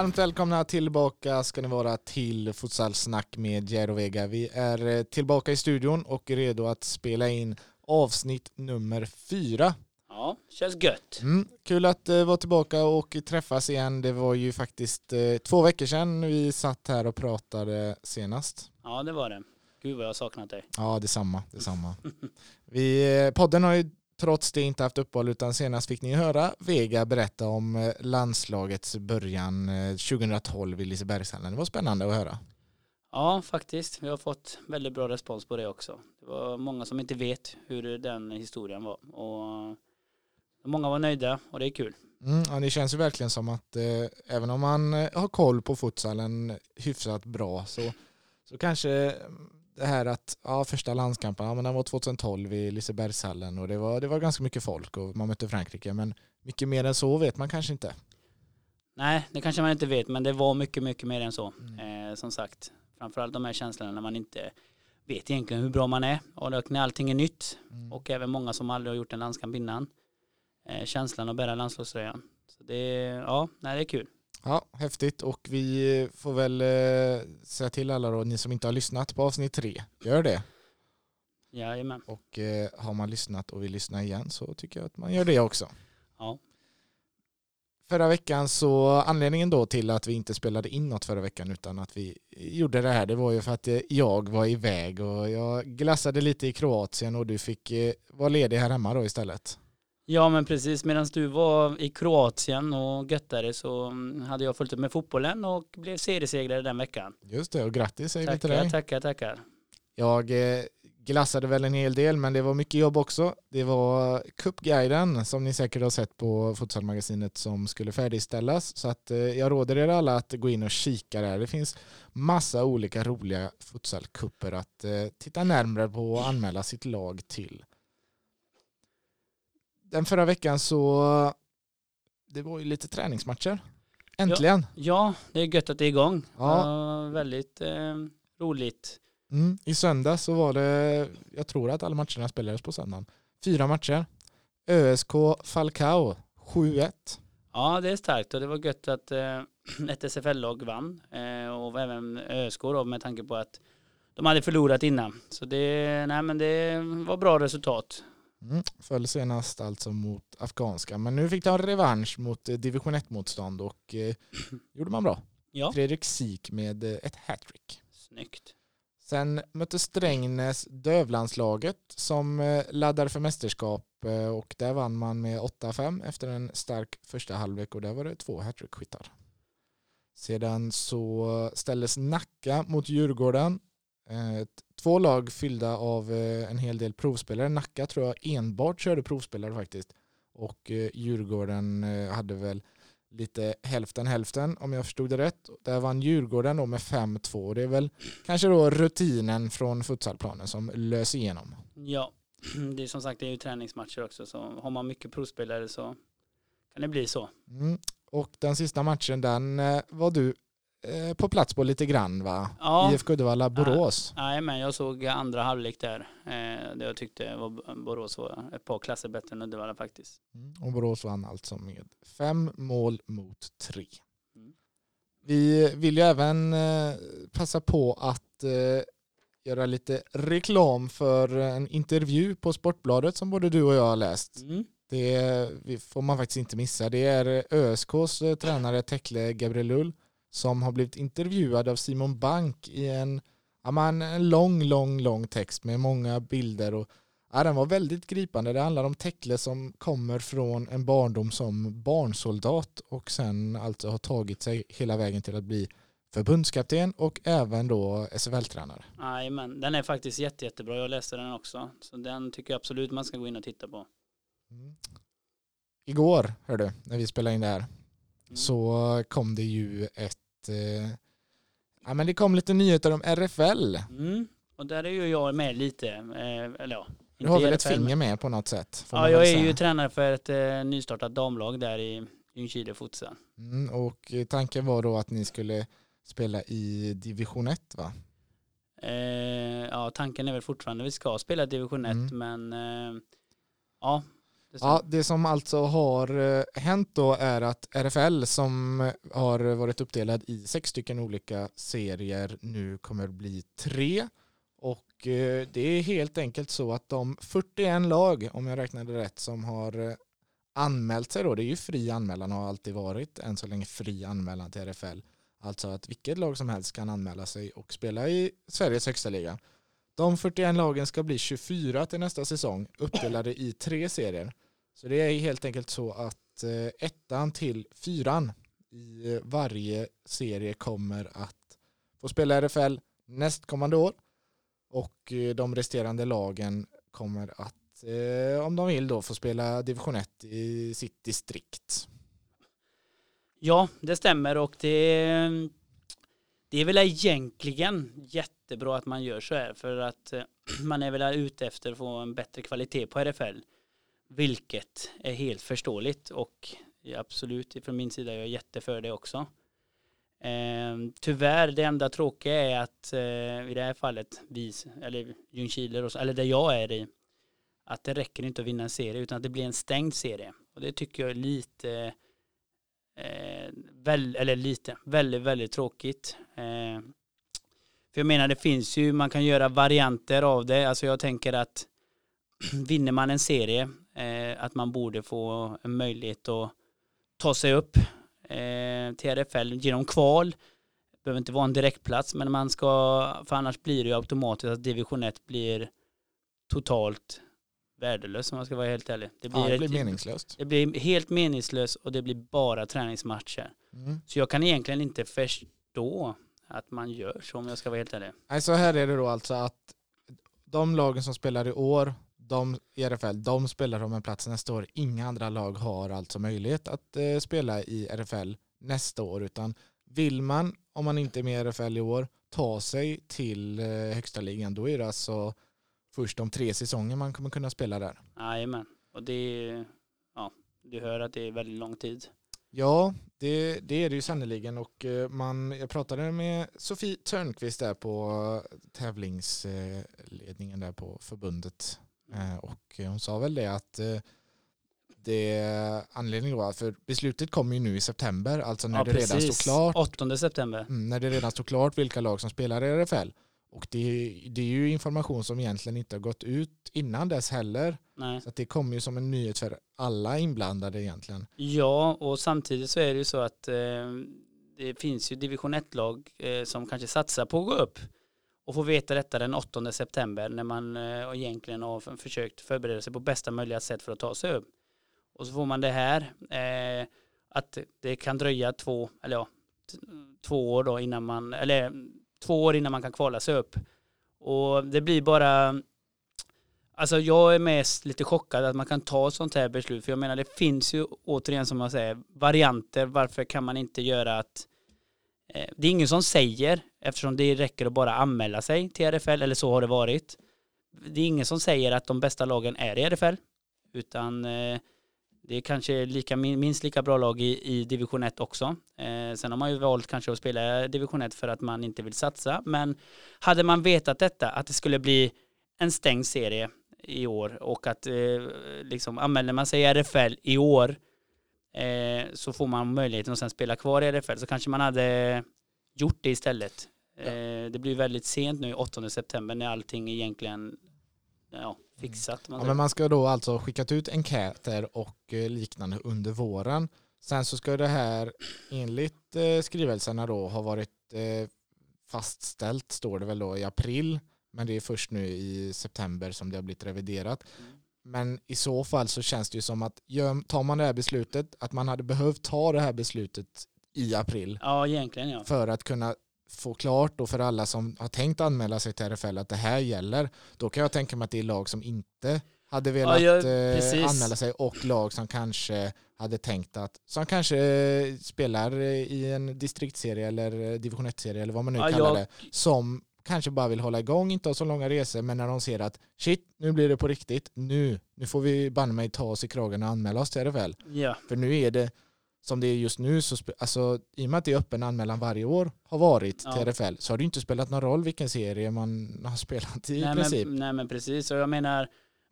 Varmt välkomna tillbaka ska ni vara till Futsalsnack med Jero Vega. Vi är eh, tillbaka i studion och är redo att spela in avsnitt nummer fyra. Ja, känns gött. Mm, kul att uh, vara tillbaka och träffas igen. Det var ju faktiskt uh, två veckor sedan vi satt här och pratade senast. Ja, det var det. Gud vad jag har saknat dig. Ja, detsamma. detsamma. vi, podden har ju trots det inte haft uppehåll utan senast fick ni höra Vega berätta om landslagets början 2012 i Lisebergshallen. Det var spännande att höra. Ja, faktiskt. Vi har fått väldigt bra respons på det också. Det var många som inte vet hur den historien var. Och många var nöjda och det är kul. Mm, ja, det känns ju verkligen som att eh, även om man eh, har koll på futsalen hyfsat bra så, så kanske det här att ja, första landskampen, ja, men den var 2012 i Lisebergshallen och det var, det var ganska mycket folk och man mötte Frankrike men mycket mer än så vet man kanske inte. Nej, det kanske man inte vet men det var mycket, mycket mer än så. Mm. Eh, som sagt, framförallt de här känslorna när man inte vet egentligen hur bra man är och när allting är nytt mm. och även många som aldrig har gjort en landskamp innan eh, känslan att bära landslagströjan. Så det, ja, nej, det är kul. Ja, häftigt och vi får väl eh, säga till alla då, ni som inte har lyssnat på avsnitt tre, gör det. Jajamän. Och eh, har man lyssnat och vill lyssna igen så tycker jag att man gör det också. Ja. Förra veckan så anledningen då till att vi inte spelade in något förra veckan utan att vi gjorde det här det var ju för att eh, jag var iväg och jag glassade lite i Kroatien och du fick eh, vara ledig här hemma då istället. Ja men precis, medan du var i Kroatien och göttade så mm, hade jag följt upp med fotbollen och blev seriesegrare den veckan. Just det, och grattis säger vi till dig. Tackar, tackar. Jag eh, glassade väl en hel del men det var mycket jobb också. Det var Cupguiden som ni säkert har sett på Futsalmagasinet som skulle färdigställas. Så att eh, jag råder er alla att gå in och kika där. Det finns massa olika roliga futsalkupper att eh, titta närmare på och anmäla sitt lag till den förra veckan så det var ju lite träningsmatcher. Äntligen. Ja, ja det är gött att det är igång. Ja. väldigt eh, roligt. Mm, I söndag så var det, jag tror att alla matcherna spelades på söndagen. Fyra matcher. ÖSK Falcao 7-1. Ja, det är starkt och det var gött att eh, ett SFL-lag vann eh, och även ÖSK då med tanke på att de hade förlorat innan. Så det, nej, men det var bra resultat. Mm, föll senast alltså mot afghanska, men nu fick en revansch mot eh, division 1-motstånd och eh, gjorde man bra. Ja. Fredrik Sik med eh, ett hattrick. Snyggt. Sen mötte Strängnäs Dövlandslaget som eh, laddade för mästerskap och där vann man med 8-5 efter en stark första halvlek och där var det två hattrickskyttar. Sedan så ställdes Nacka mot Djurgården. Ett två lag fyllda av eh, en hel del provspelare. Nacka tror jag enbart körde provspelare faktiskt. Och eh, Djurgården eh, hade väl lite hälften hälften om jag förstod det rätt. Där vann Djurgården då med 5-2. Det är väl kanske då rutinen från futsalplanen som löser igenom. Ja, det är som sagt det är ju träningsmatcher också så har man mycket provspelare så kan det bli så. Mm. Och den sista matchen den var du på plats på lite grann va? Ja. IFK Uddevalla, Borås. Nej men jag såg andra halvlek där. Eh, det jag tyckte var Borås var ett par klasser bättre än Uddevalla faktiskt. Mm. Och Borås vann alltså med fem mål mot tre. Mm. Vi vill ju även eh, passa på att göra lite reklam för en intervju på Sportbladet som både du och jag har läst. Mm. Det får man faktiskt inte missa. Det är ÖSKs tränare Tekle Gabrielul som har blivit intervjuad av Simon Bank i en, ja, en lång, lång, lång text med många bilder. Och, ja, den var väldigt gripande. Det handlar om Tekle som kommer från en barndom som barnsoldat och sen alltså har tagit sig hela vägen till att bli förbundskapten och även då SFL-tränare. men den är faktiskt jätte, jättebra. Jag läste den också. Så den tycker jag absolut man ska gå in och titta på. Mm. Igår, hör du, när vi spelade in det här. Så kom det ju ett eh, ja, men det kom lite nyheter om RFL. Mm. Och där är ju jag med lite, eh, eller ja. Du har väl ett finger med på något sätt? Ja, jag är ju tränare för ett eh, nystartat damlag där i Ljungskile Futsal. Mm, och tanken var då att ni skulle spela i division 1 va? Eh, ja, tanken är väl fortfarande att vi ska spela division 1 mm. men eh, ja. Ja, det som alltså har eh, hänt då är att RFL som har varit uppdelad i sex stycken olika serier nu kommer bli tre. Och eh, det är helt enkelt så att de 41 lag, om jag räknade rätt, som har eh, anmält sig då, det är ju fri anmälan och har alltid varit än så länge fri anmälan till RFL. Alltså att vilket lag som helst kan anmäla sig och spela i Sveriges högsta liga. De 41 lagen ska bli 24 till nästa säsong, uppdelade i tre serier. Så det är helt enkelt så att eh, ettan till fyran i eh, varje serie kommer att få spela RFL nästkommande år. Och eh, de resterande lagen kommer att, om de vill då, få spela division 1 i sitt distrikt. Ja, det stämmer och det, det är väl egentligen jättebra att man gör så här för att eh, man är väl ute efter att få en bättre kvalitet på RFL. Vilket är helt förståeligt och absolut från min sida är jag jätteför det också. Eh, tyvärr det enda tråkiga är att eh, i det här fallet vi, eller Ljungskile, eller där jag är i, att det räcker inte att vinna en serie utan att det blir en stängd serie. Och det tycker jag är lite eh, väl, eller lite, väldigt, väldigt tråkigt. Eh, för jag menar det finns ju, man kan göra varianter av det. Alltså jag tänker att vinner man en serie, eh, att man borde få en möjlighet att ta sig upp eh, till RFL genom kval. Det behöver inte vara en direktplats, men man ska, för annars blir det ju automatiskt att division 1 blir totalt värdelös om man ska vara helt ärlig. Det blir, ja, det blir ett, meningslöst. Det blir helt meningslöst och det blir bara träningsmatcher. Mm. Så jag kan egentligen inte förstå att man gör så om jag ska vara helt ärlig. Nej, så här är det då alltså att de lagen som spelar i år, de i RFL, de spelar om en plats nästa år. Inga andra lag har alltså möjlighet att eh, spela i RFL nästa år, utan vill man, om man inte är med i RFL i år, ta sig till eh, högsta ligan, då är det alltså först om tre säsonger man kommer kunna spela där. Jajamän, och det är, ja, du hör att det är väldigt lång tid. Ja, det, det är det ju sannoliken och eh, man, jag pratade med Sofie Törnqvist där på tävlingsledningen där på förbundet eh, och hon sa väl det att eh, det anledningen då, för beslutet kommer ju nu i september, alltså när ja, det redan står klart. 8 september. Mm, när det redan står klart vilka lag som spelar i RFL. Och det, det är ju information som egentligen inte har gått ut innan dess heller. Nej. Så det kommer ju som en nyhet för alla inblandade egentligen. Ja, och samtidigt så är det ju så att eh, det finns ju division 1-lag eh, som kanske satsar på att gå upp och få veta detta den 8 september när man eh, egentligen har försökt förbereda sig på bästa möjliga sätt för att ta sig upp. Och så får man det här eh, att det kan dröja två, eller ja, två år då innan man, eller två år innan man kan kvala sig upp. Och det blir bara, alltså jag är mest lite chockad att man kan ta sånt här beslut. För jag menar det finns ju återigen som man säger varianter. Varför kan man inte göra att eh, det är ingen som säger, eftersom det räcker att bara anmäla sig till RFL, eller så har det varit. Det är ingen som säger att de bästa lagen är i RFL, utan eh, det är kanske lika, minst lika bra lag i, i division 1 också. Eh, sen har man ju valt kanske att spela division 1 för att man inte vill satsa. Men hade man vetat detta, att det skulle bli en stängd serie i år och att eh, liksom anmäler man sig i RFL i år eh, så får man möjligheten att sen spela kvar i RFL så kanske man hade gjort det istället. Ja. Eh, det blir väldigt sent nu 8 september när allting egentligen ja, fixat. Man, ja, men man ska då alltså skickat ut enkäter och eh, liknande under våren. Sen så ska det här enligt eh, skrivelserna då ha varit eh, fastställt står det väl då i april. Men det är först nu i september som det har blivit reviderat. Mm. Men i så fall så känns det ju som att tar man det här beslutet, att man hade behövt ta det här beslutet i april. Ja, egentligen ja. För att kunna få klart då för alla som har tänkt anmäla sig till RFL att det här gäller, då kan jag tänka mig att det är lag som inte hade velat ja, jag, eh, anmäla sig och lag som kanske hade tänkt att, som kanske spelar i en distriktsserie eller division 1-serie eller vad man nu ja, kallar jag... det, som kanske bara vill hålla igång, inte ha så långa resor, men när de ser att shit, nu blir det på riktigt, nu, nu får vi banne mig ta oss i kragen och anmäla oss till RFL. Ja. För nu är det som det är just nu, så alltså, i och med att det är öppen anmälan varje år har varit ja. till RFL så har det inte spelat någon roll vilken serie man har spelat i nej, princip. Men, nej men precis, och jag menar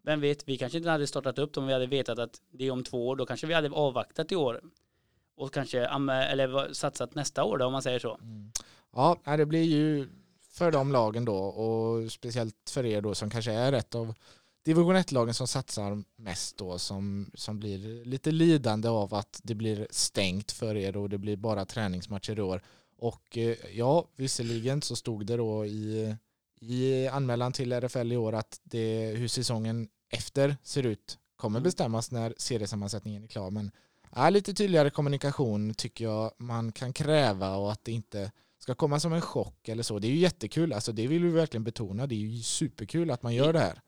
vem vet, vi kanske inte hade startat upp om vi hade vetat att det är om två år. Då kanske vi hade avvaktat i år och kanske eller satsat nästa år då om man säger så. Mm. Ja, det blir ju för de lagen då och speciellt för er då som kanske är ett av division 1-lagen som satsar mest då som, som blir lite lidande av att det blir stängt för er och det blir bara träningsmatcher i år. Och eh, ja, visserligen så stod det då i, i anmälan till RFL i år att det, hur säsongen efter ser ut kommer mm. bestämmas när seriesammansättningen är klar. Men ja, lite tydligare kommunikation tycker jag man kan kräva och att det inte ska komma som en chock eller så. Det är ju jättekul, alltså det vill vi verkligen betona. Det är ju superkul att man gör det här.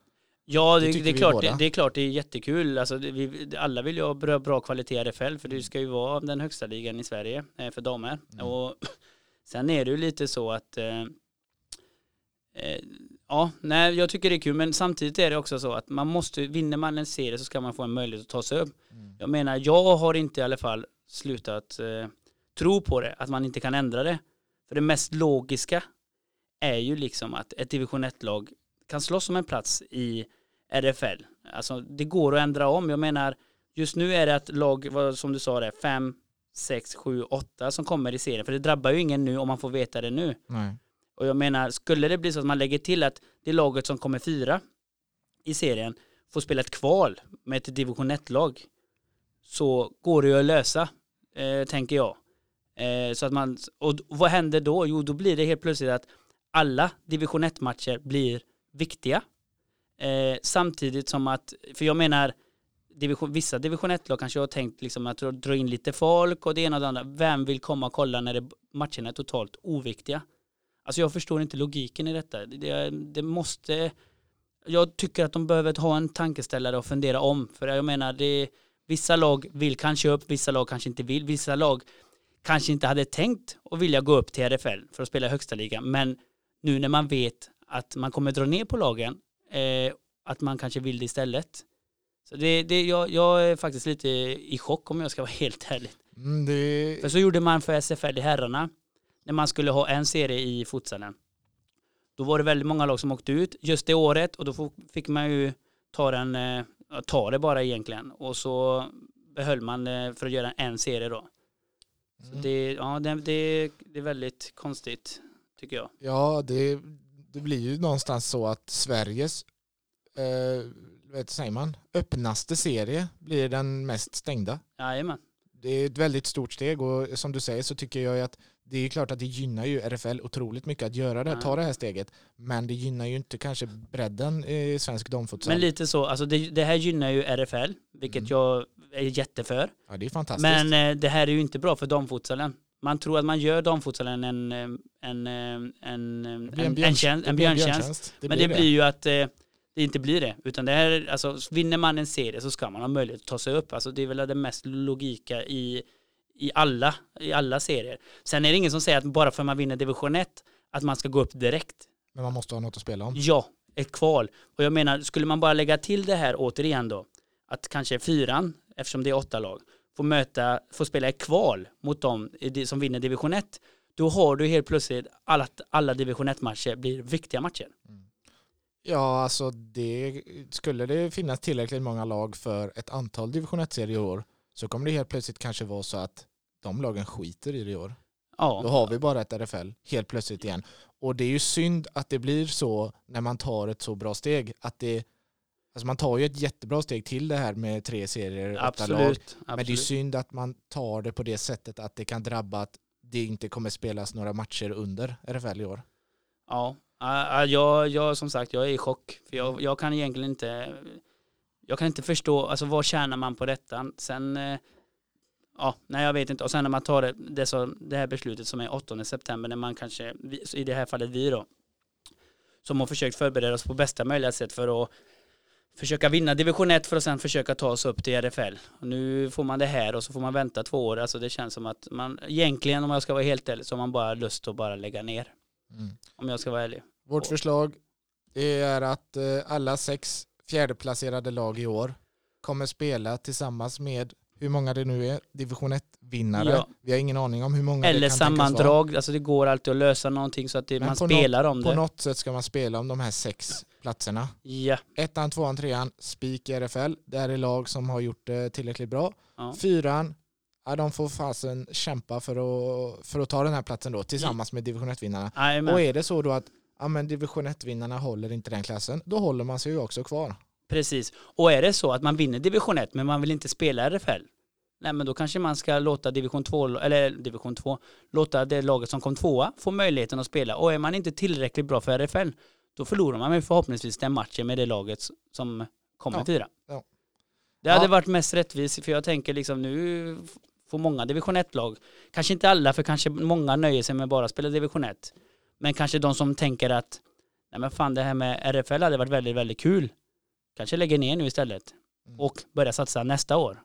Ja, det, det, det är, klart, det, det, är klart det är jättekul. Alltså, vi, alla vill ju ha bra, bra kvalitet i RFL för det ska ju vara den högsta ligan i Sverige eh, för damer. Mm. Och sen är det ju lite så att eh, eh, ja, nej, jag tycker det är kul men samtidigt är det också så att man måste, vinner man en serie så ska man få en möjlighet att ta sig upp. Mm. Jag menar, jag har inte i alla fall slutat eh, tro på det, att man inte kan ändra det. För det mest logiska är ju liksom att ett division 1-lag kan slåss om en plats i RFL. Alltså det går att ändra om. Jag menar, just nu är det ett lag, som du sa det, 5, 6, 7, 8 som kommer i serien. För det drabbar ju ingen nu om man får veta det nu. Nej. Och jag menar, skulle det bli så att man lägger till att det laget som kommer fyra i serien får spela ett kval med ett division 1-lag så går det ju att lösa, eh, tänker jag. Eh, så att man, och vad händer då? Jo, då blir det helt plötsligt att alla division 1-matcher blir viktiga. Eh, samtidigt som att, för jag menar, division, vissa division 1-lag kanske har tänkt liksom att dra in lite folk och det ena och det andra. Vem vill komma och kolla när det, matcherna är totalt oviktiga? Alltså jag förstår inte logiken i detta. Det, det måste, jag tycker att de behöver ha en tankeställare och fundera om. För jag menar, det, vissa lag vill kanske upp, vissa lag kanske inte vill. Vissa lag kanske inte hade tänkt att vilja gå upp till RFL för att spela i högsta ligan. Men nu när man vet att man kommer dra ner på lagen, eh, att man kanske vill det istället. Så det, det, jag, jag är faktiskt lite i chock om jag ska vara helt ärlig. Mm, det... För så gjorde man för SFL i herrarna, när man skulle ha en serie i futsalen. Då var det väldigt många lag som åkte ut just det året och då fick man ju ta, den, eh, ta det bara egentligen. Och så behöll man det för att göra en serie då. Så mm. det, ja, det, det, det är väldigt konstigt tycker jag. Ja, det, det blir ju någonstans så att Sveriges eh, vet, säger man, öppnaste serie blir den mest stängda. Jajamän. Det är ett väldigt stort steg och som du säger så tycker jag att det är klart att det gynnar ju RFL otroligt mycket att göra det, ta det här steget. Men det gynnar ju inte kanske bredden i svensk damfutsal. Men lite så, alltså det, det, här gynnar ju RFL, vilket mm. jag är jätteför. Ja, det är fantastiskt. Men eh, det här är ju inte bra för damfutsalen. Man tror att man gör damfutsalen en, en, en, en, en, björntjänst, en björntjänst. men det, det blir ju att eh, det inte blir det. Utan det här, alltså vinner man en serie så ska man ha möjlighet att ta sig upp. Alltså det är väl det mest logika i, i, alla, i alla serier. Sen är det ingen som säger att bara för att man vinner division 1 att man ska gå upp direkt. Men man måste ha något att spela om. Ja, ett kval. Och jag menar, skulle man bara lägga till det här återigen då, att kanske fyran, eftersom det är åtta lag, får möta, får spela ett kval mot dem som vinner division 1, då har du helt plötsligt alla, alla division 1-matcher blir viktiga matcher. Mm. Ja, alltså det skulle det finnas tillräckligt många lag för ett antal division 1-serier i år så kommer det helt plötsligt kanske vara så att de lagen skiter i det i år. Ja. Då har vi bara ett RFL helt plötsligt igen. Och det är ju synd att det blir så när man tar ett så bra steg. Att det, alltså man tar ju ett jättebra steg till det här med tre serier, absolut, åtta lag. Men det är synd att man tar det på det sättet att det kan drabba att det inte kommer spelas några matcher under RFL i år. Ja, jag, jag som sagt, jag är i chock. För jag, jag kan egentligen inte, jag kan inte förstå, alltså vad tjänar man på detta? Sen, eh, ja, nej jag vet inte. Och sen när man tar det, det, så, det här beslutet som är 8 september, när man kanske, i det här fallet vi då, som har försökt förbereda oss på bästa möjliga sätt för att försöka vinna division 1 för att sen försöka ta oss upp till RFL. Och nu får man det här och så får man vänta två år. Alltså det känns som att man egentligen om jag ska vara helt ärlig så har man bara lust att bara lägga ner. Mm. Om jag ska vara ärlig. Vårt förslag är att eh, alla sex fjärdeplacerade lag i år kommer spela tillsammans med hur många det nu är, division 1-vinnare. Ja. Vi har ingen aning om hur många Eller det kan sammandrag, alltså det går alltid att lösa någonting så att det, man spelar något, om det. På något sätt ska man spela om de här sex platserna. Ja. Ettan, tvåan, trean, spik i RFL. Det här är lag som har gjort det tillräckligt bra. ja. Fyran, ja, de får fasen kämpa för att, för att ta den här platsen då tillsammans med division 1-vinnarna. Jajamän. Och är det så då att ja, men division 1-vinnarna håller inte den klassen, då håller man sig ju också kvar. Precis. Och är det så att man vinner division 1 men man vill inte spela RFL, nej men då kanske man ska låta division 2, eller division 2, låta det laget som kom tvåa få möjligheten att spela. Och är man inte tillräckligt bra för RFL, då förlorar man väl förhoppningsvis den matchen med det laget som kommer Ja. fyra. Ja. Det hade Ja. varit mest rättvist, för jag tänker liksom nu får många division 1-lag, kanske inte alla, för kanske många nöjer sig med bara att spela division 1. Men kanske de som tänker att, nej men fan det här med RFL hade varit väldigt, väldigt kul. Kanske lägger ner nu istället Mm. och börjar satsa nästa år.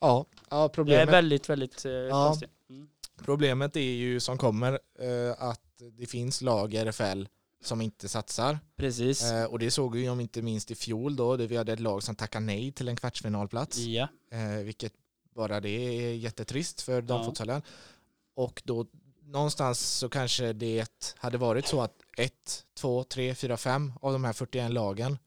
Ja, ja Det är problemet, väldigt, väldigt eh, konstigt. Mm. problemet är ju som kommer eh, att det finns lag i RFL som inte satsar. Precis. Eh, och det såg vi om inte minst i fjol då, där vi hade ett lag som tackade nej till en kvartsfinalplats. Ja, Eh, vilket bara det är jättetrist för Ja. damfotbollen. Och då någonstans så kanske det hade varit så att ett, två, tre, fyra, fem av de här 41 lagen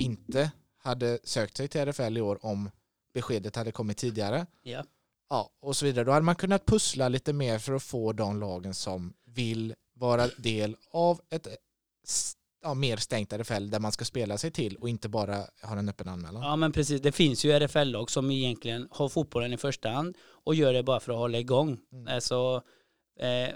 inte hade sökt sig till RFL i år om beskedet hade kommit tidigare. ja. Ja, och så vidare. Då hade man kunnat pussla lite mer för att få de lagen som vill vara del av ett ja, mer stängt RFL där man ska spela sig till och inte bara ha en öppen anmälan. ja men precis. Det finns ju RFL-lag som egentligen har fotbollen i första hand och gör det bara för att hålla igång. Mm. Alltså, eh,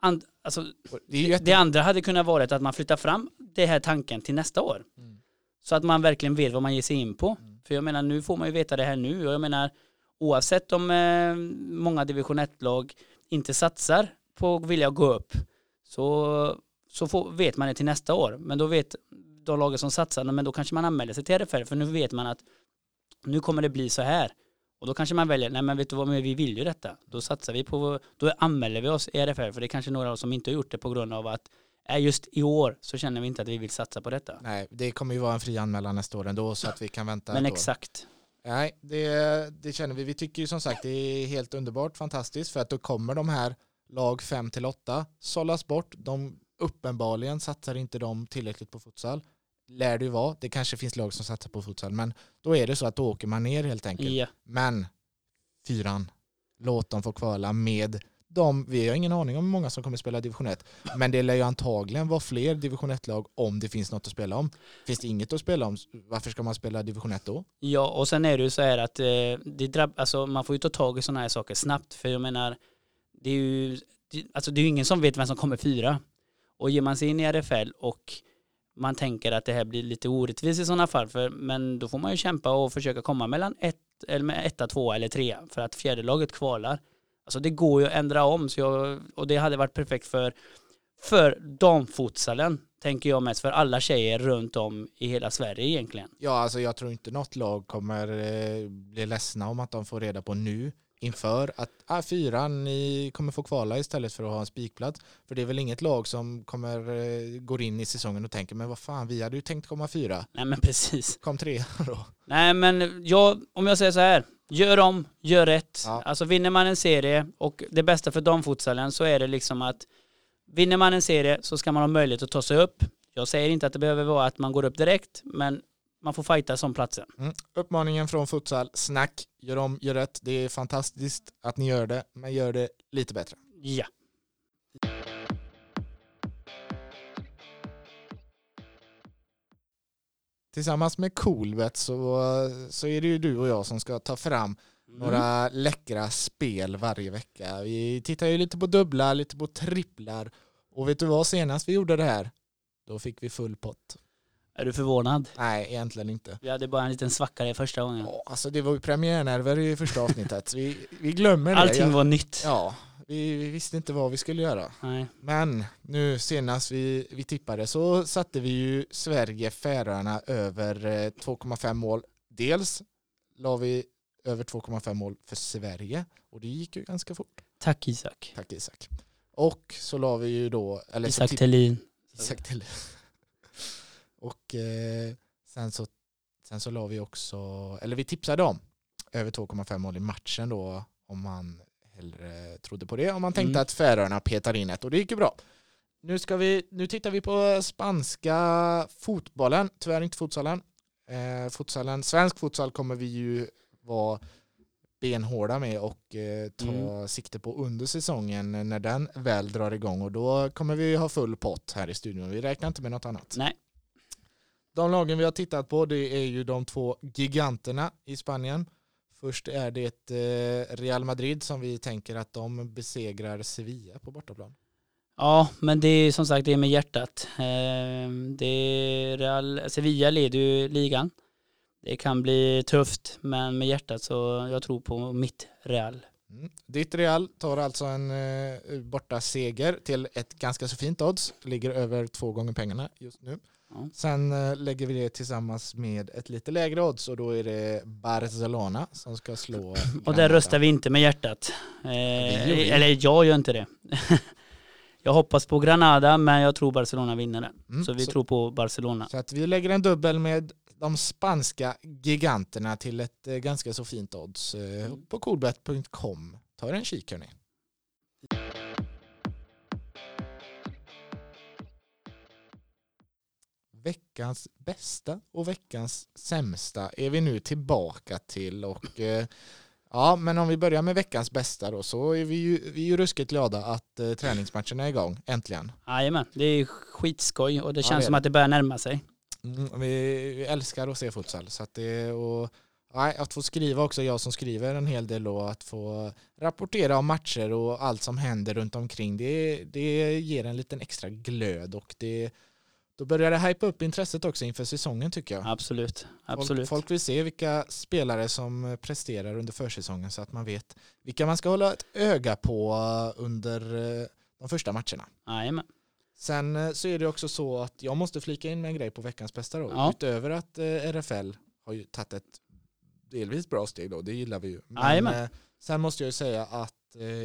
and, alltså Det jätte... Det andra hade kunnat vara att man flyttar fram det här tanken till nästa år. Mm. Så att man verkligen vet vad man ger sig in på. Mm. För jag menar, nu får man ju veta det här nu. Och jag menar, oavsett om eh, många division 1-lag inte satsar på att vilja gå upp, så, så får, vet man det till nästa år. Men då vet de lagen som satsar, men då kanske man anmäler sig till RFL, för nu vet man att nu kommer det bli så här. Och då kanske man väljer, nej men vet du vad, men vi vill ju detta. Då satsar vi på, då anmäler vi oss i RFL, för det är kanske några som inte har gjort det på grund av att äh, just i år så känner vi inte att vi vill satsa på detta. Nej, det kommer ju vara en fri anmälan nästa år ändå så att vi kan vänta Men exakt. Nej, det, det känner vi. Vi tycker ju som sagt det är helt underbart, fantastiskt för att då kommer de här lag 5 till 8 sållas bort. De uppenbarligen satsar inte de tillräckligt på futsal. Lär det ju vara. Det kanske finns lag som satsar på futsal men då är det så att då åker man ner helt enkelt. Ja. Men fyran, låt dem få kvala med de, vi har ingen aning om hur många som kommer spela division 1, men det lär ju antagligen vara fler division 1-lag om det finns något att spela om. Finns det inget att spela om, varför ska man spela division 1 då? Ja, och sen är det ju så här att eh, det drabb, alltså, man får ju ta tag i sådana här saker snabbt. För jag menar, det är ju det, alltså, det är ju ingen som vet vem som kommer fyra. Och ger man sig in i RFL och man tänker att det här blir lite orättvist i sådana fall, för, men då får man ju kämpa och försöka komma mellan ett, eller med etta, tvåa eller trea för att fjärde laget kvalar. Alltså det går ju att ändra om så jag, och det hade varit perfekt för, för damfotsalen, tänker jag mest, för alla tjejer runt om i hela Sverige egentligen. Ja, alltså jag tror inte något lag kommer eh, bli ledsna om att de får reda på nu inför att ah, fyran ni kommer få kvala istället för att ha en spikplats. För det är väl inget lag som kommer eh, går in i säsongen och tänker men vad fan vi hade ju tänkt komma fyra. Nej men precis. Kom tre då. Nej men jag, om jag säger så här, gör om, gör rätt. Ja. Alltså vinner man en serie och det bästa för damfotsalen så är det liksom att vinner man en serie så ska man ha möjlighet att ta sig upp. Jag säger inte att det behöver vara att man går upp direkt, men man får fighta som platsen. Mm. Uppmaningen från futsal, snack, gör om, gör rätt. Det är fantastiskt att ni gör det, men gör det lite bättre. Ja. Tillsammans med Coolbet så, så är det ju du och jag som ska ta fram Mm. några läckra spel varje vecka. Vi tittar ju lite på dubblar, lite på tripplar. Och vet du vad, senast vi gjorde det här, då fick vi full pott. Är du förvånad? Nej, egentligen inte. Vi hade bara en liten svacka i första gången. Ja, alltså det var ju premiärnerver i första avsnittet. vi, vi glömmer det. Allting var nytt. Ja, vi, vi visste inte vad vi skulle göra. Nej. Men nu senast vi, vi tippade så satte vi ju Sverige Färöarna över eh, 2,5 mål. Dels la vi över 2,5 mål för Sverige och det gick ju ganska fort. Tack Isak. Tack Isak. Och så la vi ju då, eller Isak Thelin. Isak till. Och eh, sen så sen så la vi också, eller vi tipsade om över 2,5 mål i matchen då om man hellre trodde på det. Om man tänkte Mm. att Färöarna petar in ett och det gick ju bra. nu, ska vi, nu tittar vi på spanska fotbollen, tyvärr inte futsalen. Eh, futsalen. Svensk futsal kommer vi ju vara benhårda med och eh, ta mm. sikte på under säsongen när den väl drar igång och då kommer vi ha full pott här i studion. Vi räknar inte med något annat. Nej. De lagen vi har tittat på det är ju de två giganterna i Spanien. Först är det eh, Real Madrid som vi tänker att de besegrar Sevilla på bortaplan. Ja, men det är som sagt det är med hjärtat. Eh, det är Real, Sevilla leder ju ligan. Det kan bli tufft, men med hjärtat så jag tror på mitt Real. Mm. Ditt Real tar alltså en eh, borta seger till ett ganska så fint odds. Ligger över två gånger pengarna just nu. Ja. Sen eh, lägger vi det tillsammans med ett lite lägre odds och då är det Barcelona som ska slå. och där röstar vi inte med hjärtat. Eh, eller jag gör inte det. jag hoppas på Granada men jag tror Barcelona vinner den. Mm, så vi så, tror på Barcelona. Så att vi lägger en dubbel med de spanska giganterna till ett eh, ganska så fint odds eh, mm. på coolbet.com. Ta er en kik hörni. Veckans bästa och veckans sämsta är vi nu tillbaka till och eh, ja, men om vi börjar med veckans bästa då så är vi ju, vi är ju ruskigt glada att eh, träningsmatchen är igång, äntligen. Jajamän, det är skitskoj och det känns ja, det som att det börjar närma sig. Mm, vi älskar att se futsal. Så att, det, och, nej, att få skriva också, jag som skriver en hel del och att få rapportera om matcher och allt som händer runt omkring, det, det ger en liten extra glöd och det, då börjar det hypa upp intresset också inför säsongen tycker jag. Absolut. Absolut. Folk, folk vill se vilka spelare som presterar under försäsongen så att man vet vilka man ska hålla ett öga på under eh, de första matcherna. Jajamän. Sen eh, så är det också så att jag måste flika in med en grej på veckans bästa då. Ja. Utöver att eh, RFL har ju tagit ett delvis bra steg då, det gillar vi ju. Men eh, sen måste jag ju säga att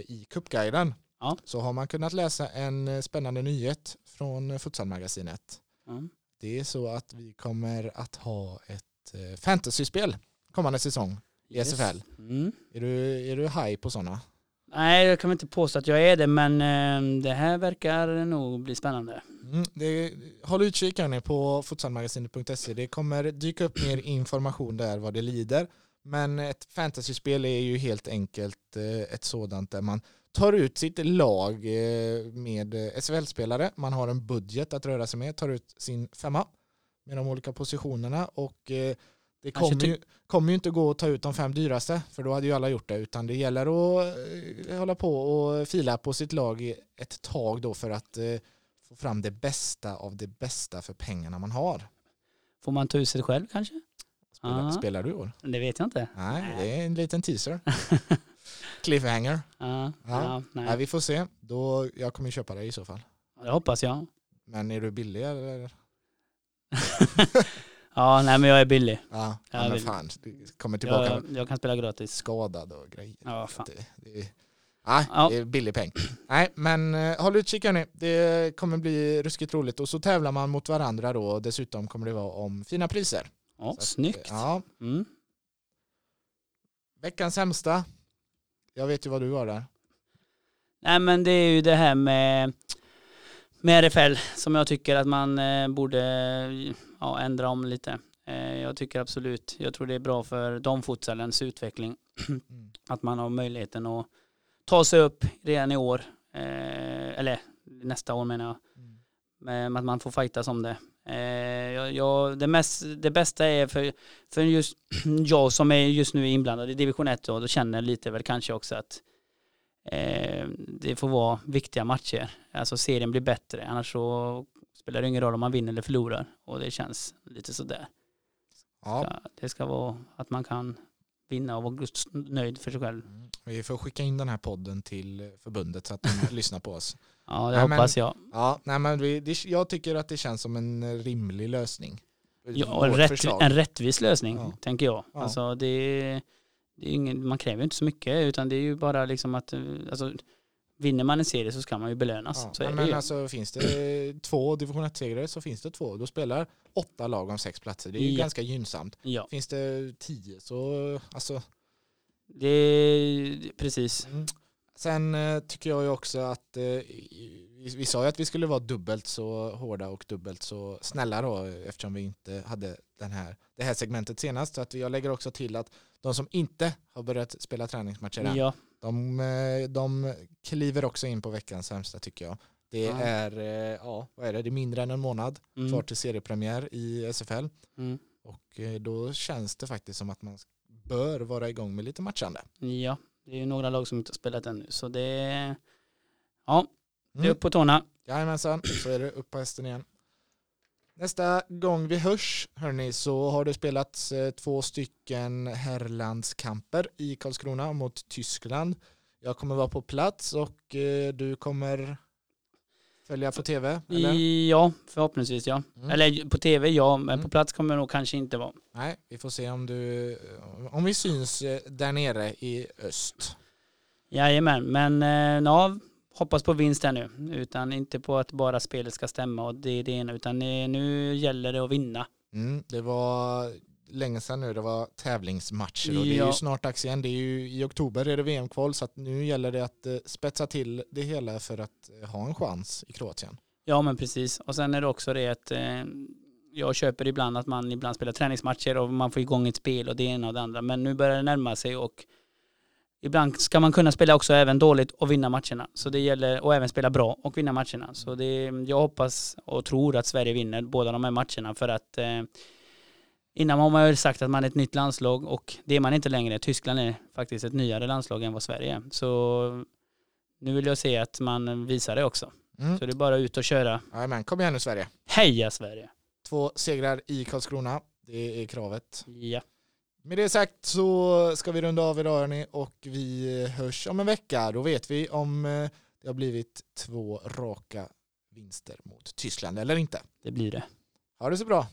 i Cupguiden ja. så har man kunnat läsa en spännande nyhet från Futsalmagasinet. Mm. Det är så att vi kommer att ha ett fantasyspel kommande säsong i yes. SFL. Mm. Är, du, är du high på sådana? Nej, jag kan inte påstå att jag är det, men eh, det här verkar nog bli spännande. Mm, det, håll utkik här på futsalmagasinet.se. Det kommer dyka upp mer information där vad det lider. Men ett fantasyspel är ju helt enkelt eh, ett sådant där man tar ut sitt lag eh, med SHL-spelare. Man har en budget att röra sig med, tar ut sin femma med de olika positionerna och det kommer ju, kommer ju inte gå att ta ut de fem dyraste, för då hade ju alla gjort det, utan det gäller att eh, hålla på och fila på sitt lag ett tag då för att eh, få fram det bästa av det bästa för pengarna man har. Får man ta ut sig själv kanske? Spelar, spelar du i år? Det vet jag inte. Nej, det är en liten teaser. Cliffhanger. Ja. ja nej. vi får se. Då, jag kommer köpa det i så fall. Det hoppas jag. Men är du billig eller? Ja, nej men jag är billig. Ja, ja men fan. Du kommer tillbaka jag, jag kan spela gratis. Skadad och grejer. Ja, fan. Det, det, är, nej, ja. det är billig peng. Nej, men uh, håll utkik hörni. Det kommer bli ruskigt roligt. Och så tävlar man mot varandra då. Och dessutom kommer det vara om fina priser. Ja, så snyggt. Att, ja. Mm. Veckans sämsta. Jag vet ju vad du har där. Nej men det är ju det här med med RFL som jag tycker att man eh, borde ja, ändra om lite. Eh, jag tycker absolut, jag tror det är bra för damfotbollens utveckling mm. att man har möjligheten att ta sig upp redan i år, eh, eller nästa år menar jag, mm. att man får fightas om det. Jag, jag, det, mest, det bästa är för, för just jag som är just nu inblandad i division 1 då, då känner lite väl kanske också att eh, det får vara viktiga matcher. Alltså serien blir bättre, annars så spelar det ingen roll om man vinner eller förlorar. Och det känns lite sådär. Ja. Så det ska vara att man kan vinna och vara nöjd för sig själv. Mm. Vi får skicka in den här podden till förbundet så att de lyssnar på oss. Ja, det nej, hoppas men, jag. Ja, nej, men vi, det, jag tycker att det känns som en rimlig lösning. Ja, en, rätt, en rättvis lösning, ja. tänker jag. Ja. Alltså det det är ingen, man kräver ju inte så mycket utan det är ju bara liksom att, alltså, vinner man en serie så ska man ju belönas. Ja, så men det alltså finns det två division 1-segrare så finns det två. Då spelar åtta lag om sex platser. Det är ju ja. ganska gynnsamt. Ja. Finns det tio så, alltså. Det är precis. Mm. Sen eh, tycker jag ju också att eh, vi, sa ju att vi skulle vara dubbelt så hårda och dubbelt så snälla då eftersom vi inte hade den här, det här segmentet senast. Så att jag lägger också till att de som inte har börjat spela träningsmatcher än, Ja, de, eh, de kliver också in på veckans sämsta tycker jag. Det Ja. är, ja, vad är det, det är mindre än en månad kvar mm. till seriepremiär i SFL. Mm. Och då känns det faktiskt som att man bör vara igång med lite matchande. ja, det är ju några lag som inte har spelat ännu. Så det är, ja, det är Mm. upp på tårna. Jajamensan, så är det upp på hästen igen. Nästa gång vi hörs, hörni, så har det spelats eh, två stycken herrlandskamper i Karlskrona mot Tyskland. Jag kommer vara på plats och eh, du kommer följa på tv, eller? Ja, förhoppningsvis ja. Mm. Eller på tv ja, men Mm. på plats kommer jag nog kanske inte vara. Nej, vi får se om du, om vi syns eh, där nere i öst. Jajamän, men eh, ja, hoppas på vinst här nu. Utan inte på att bara spelet ska stämma och det är det ena. Utan eh, nu gäller det att vinna. Mm, det var länge sedan nu, det var tävlingsmatcher och det är ju snart dags igen. Det är ju, I oktober är det VM-kval så att nu gäller det att eh, spetsa till det hela för att eh, ha en chans i Kroatien. Ja men precis. Och sen är det också det att eh, jag köper ibland att man ibland spelar träningsmatcher och man får igång ett spel och det ena och det andra. Men nu börjar det närma sig och ibland ska man kunna spela också även dåligt och vinna matcherna. Så det gäller och även spela bra och vinna matcherna. Så det, jag hoppas och tror att Sverige vinner båda de här matcherna för att eh, innan har man ju sagt att man är ett nytt landslag och det är man inte längre. Tyskland är faktiskt ett nyare landslag än vad Sverige är. Så nu vill jag se att man visar det också. Mm. Så det är bara ut och köra. Jajamän, kom igen nu Sverige. Heja Sverige! Två segrar i Karlskrona, det är kravet. Ja, Med det sagt så ska vi runda av idag hörni och vi hörs om en vecka. Då vet vi om eh, det har blivit två raka vinster mot Tyskland eller inte. det blir det. Ha det så bra.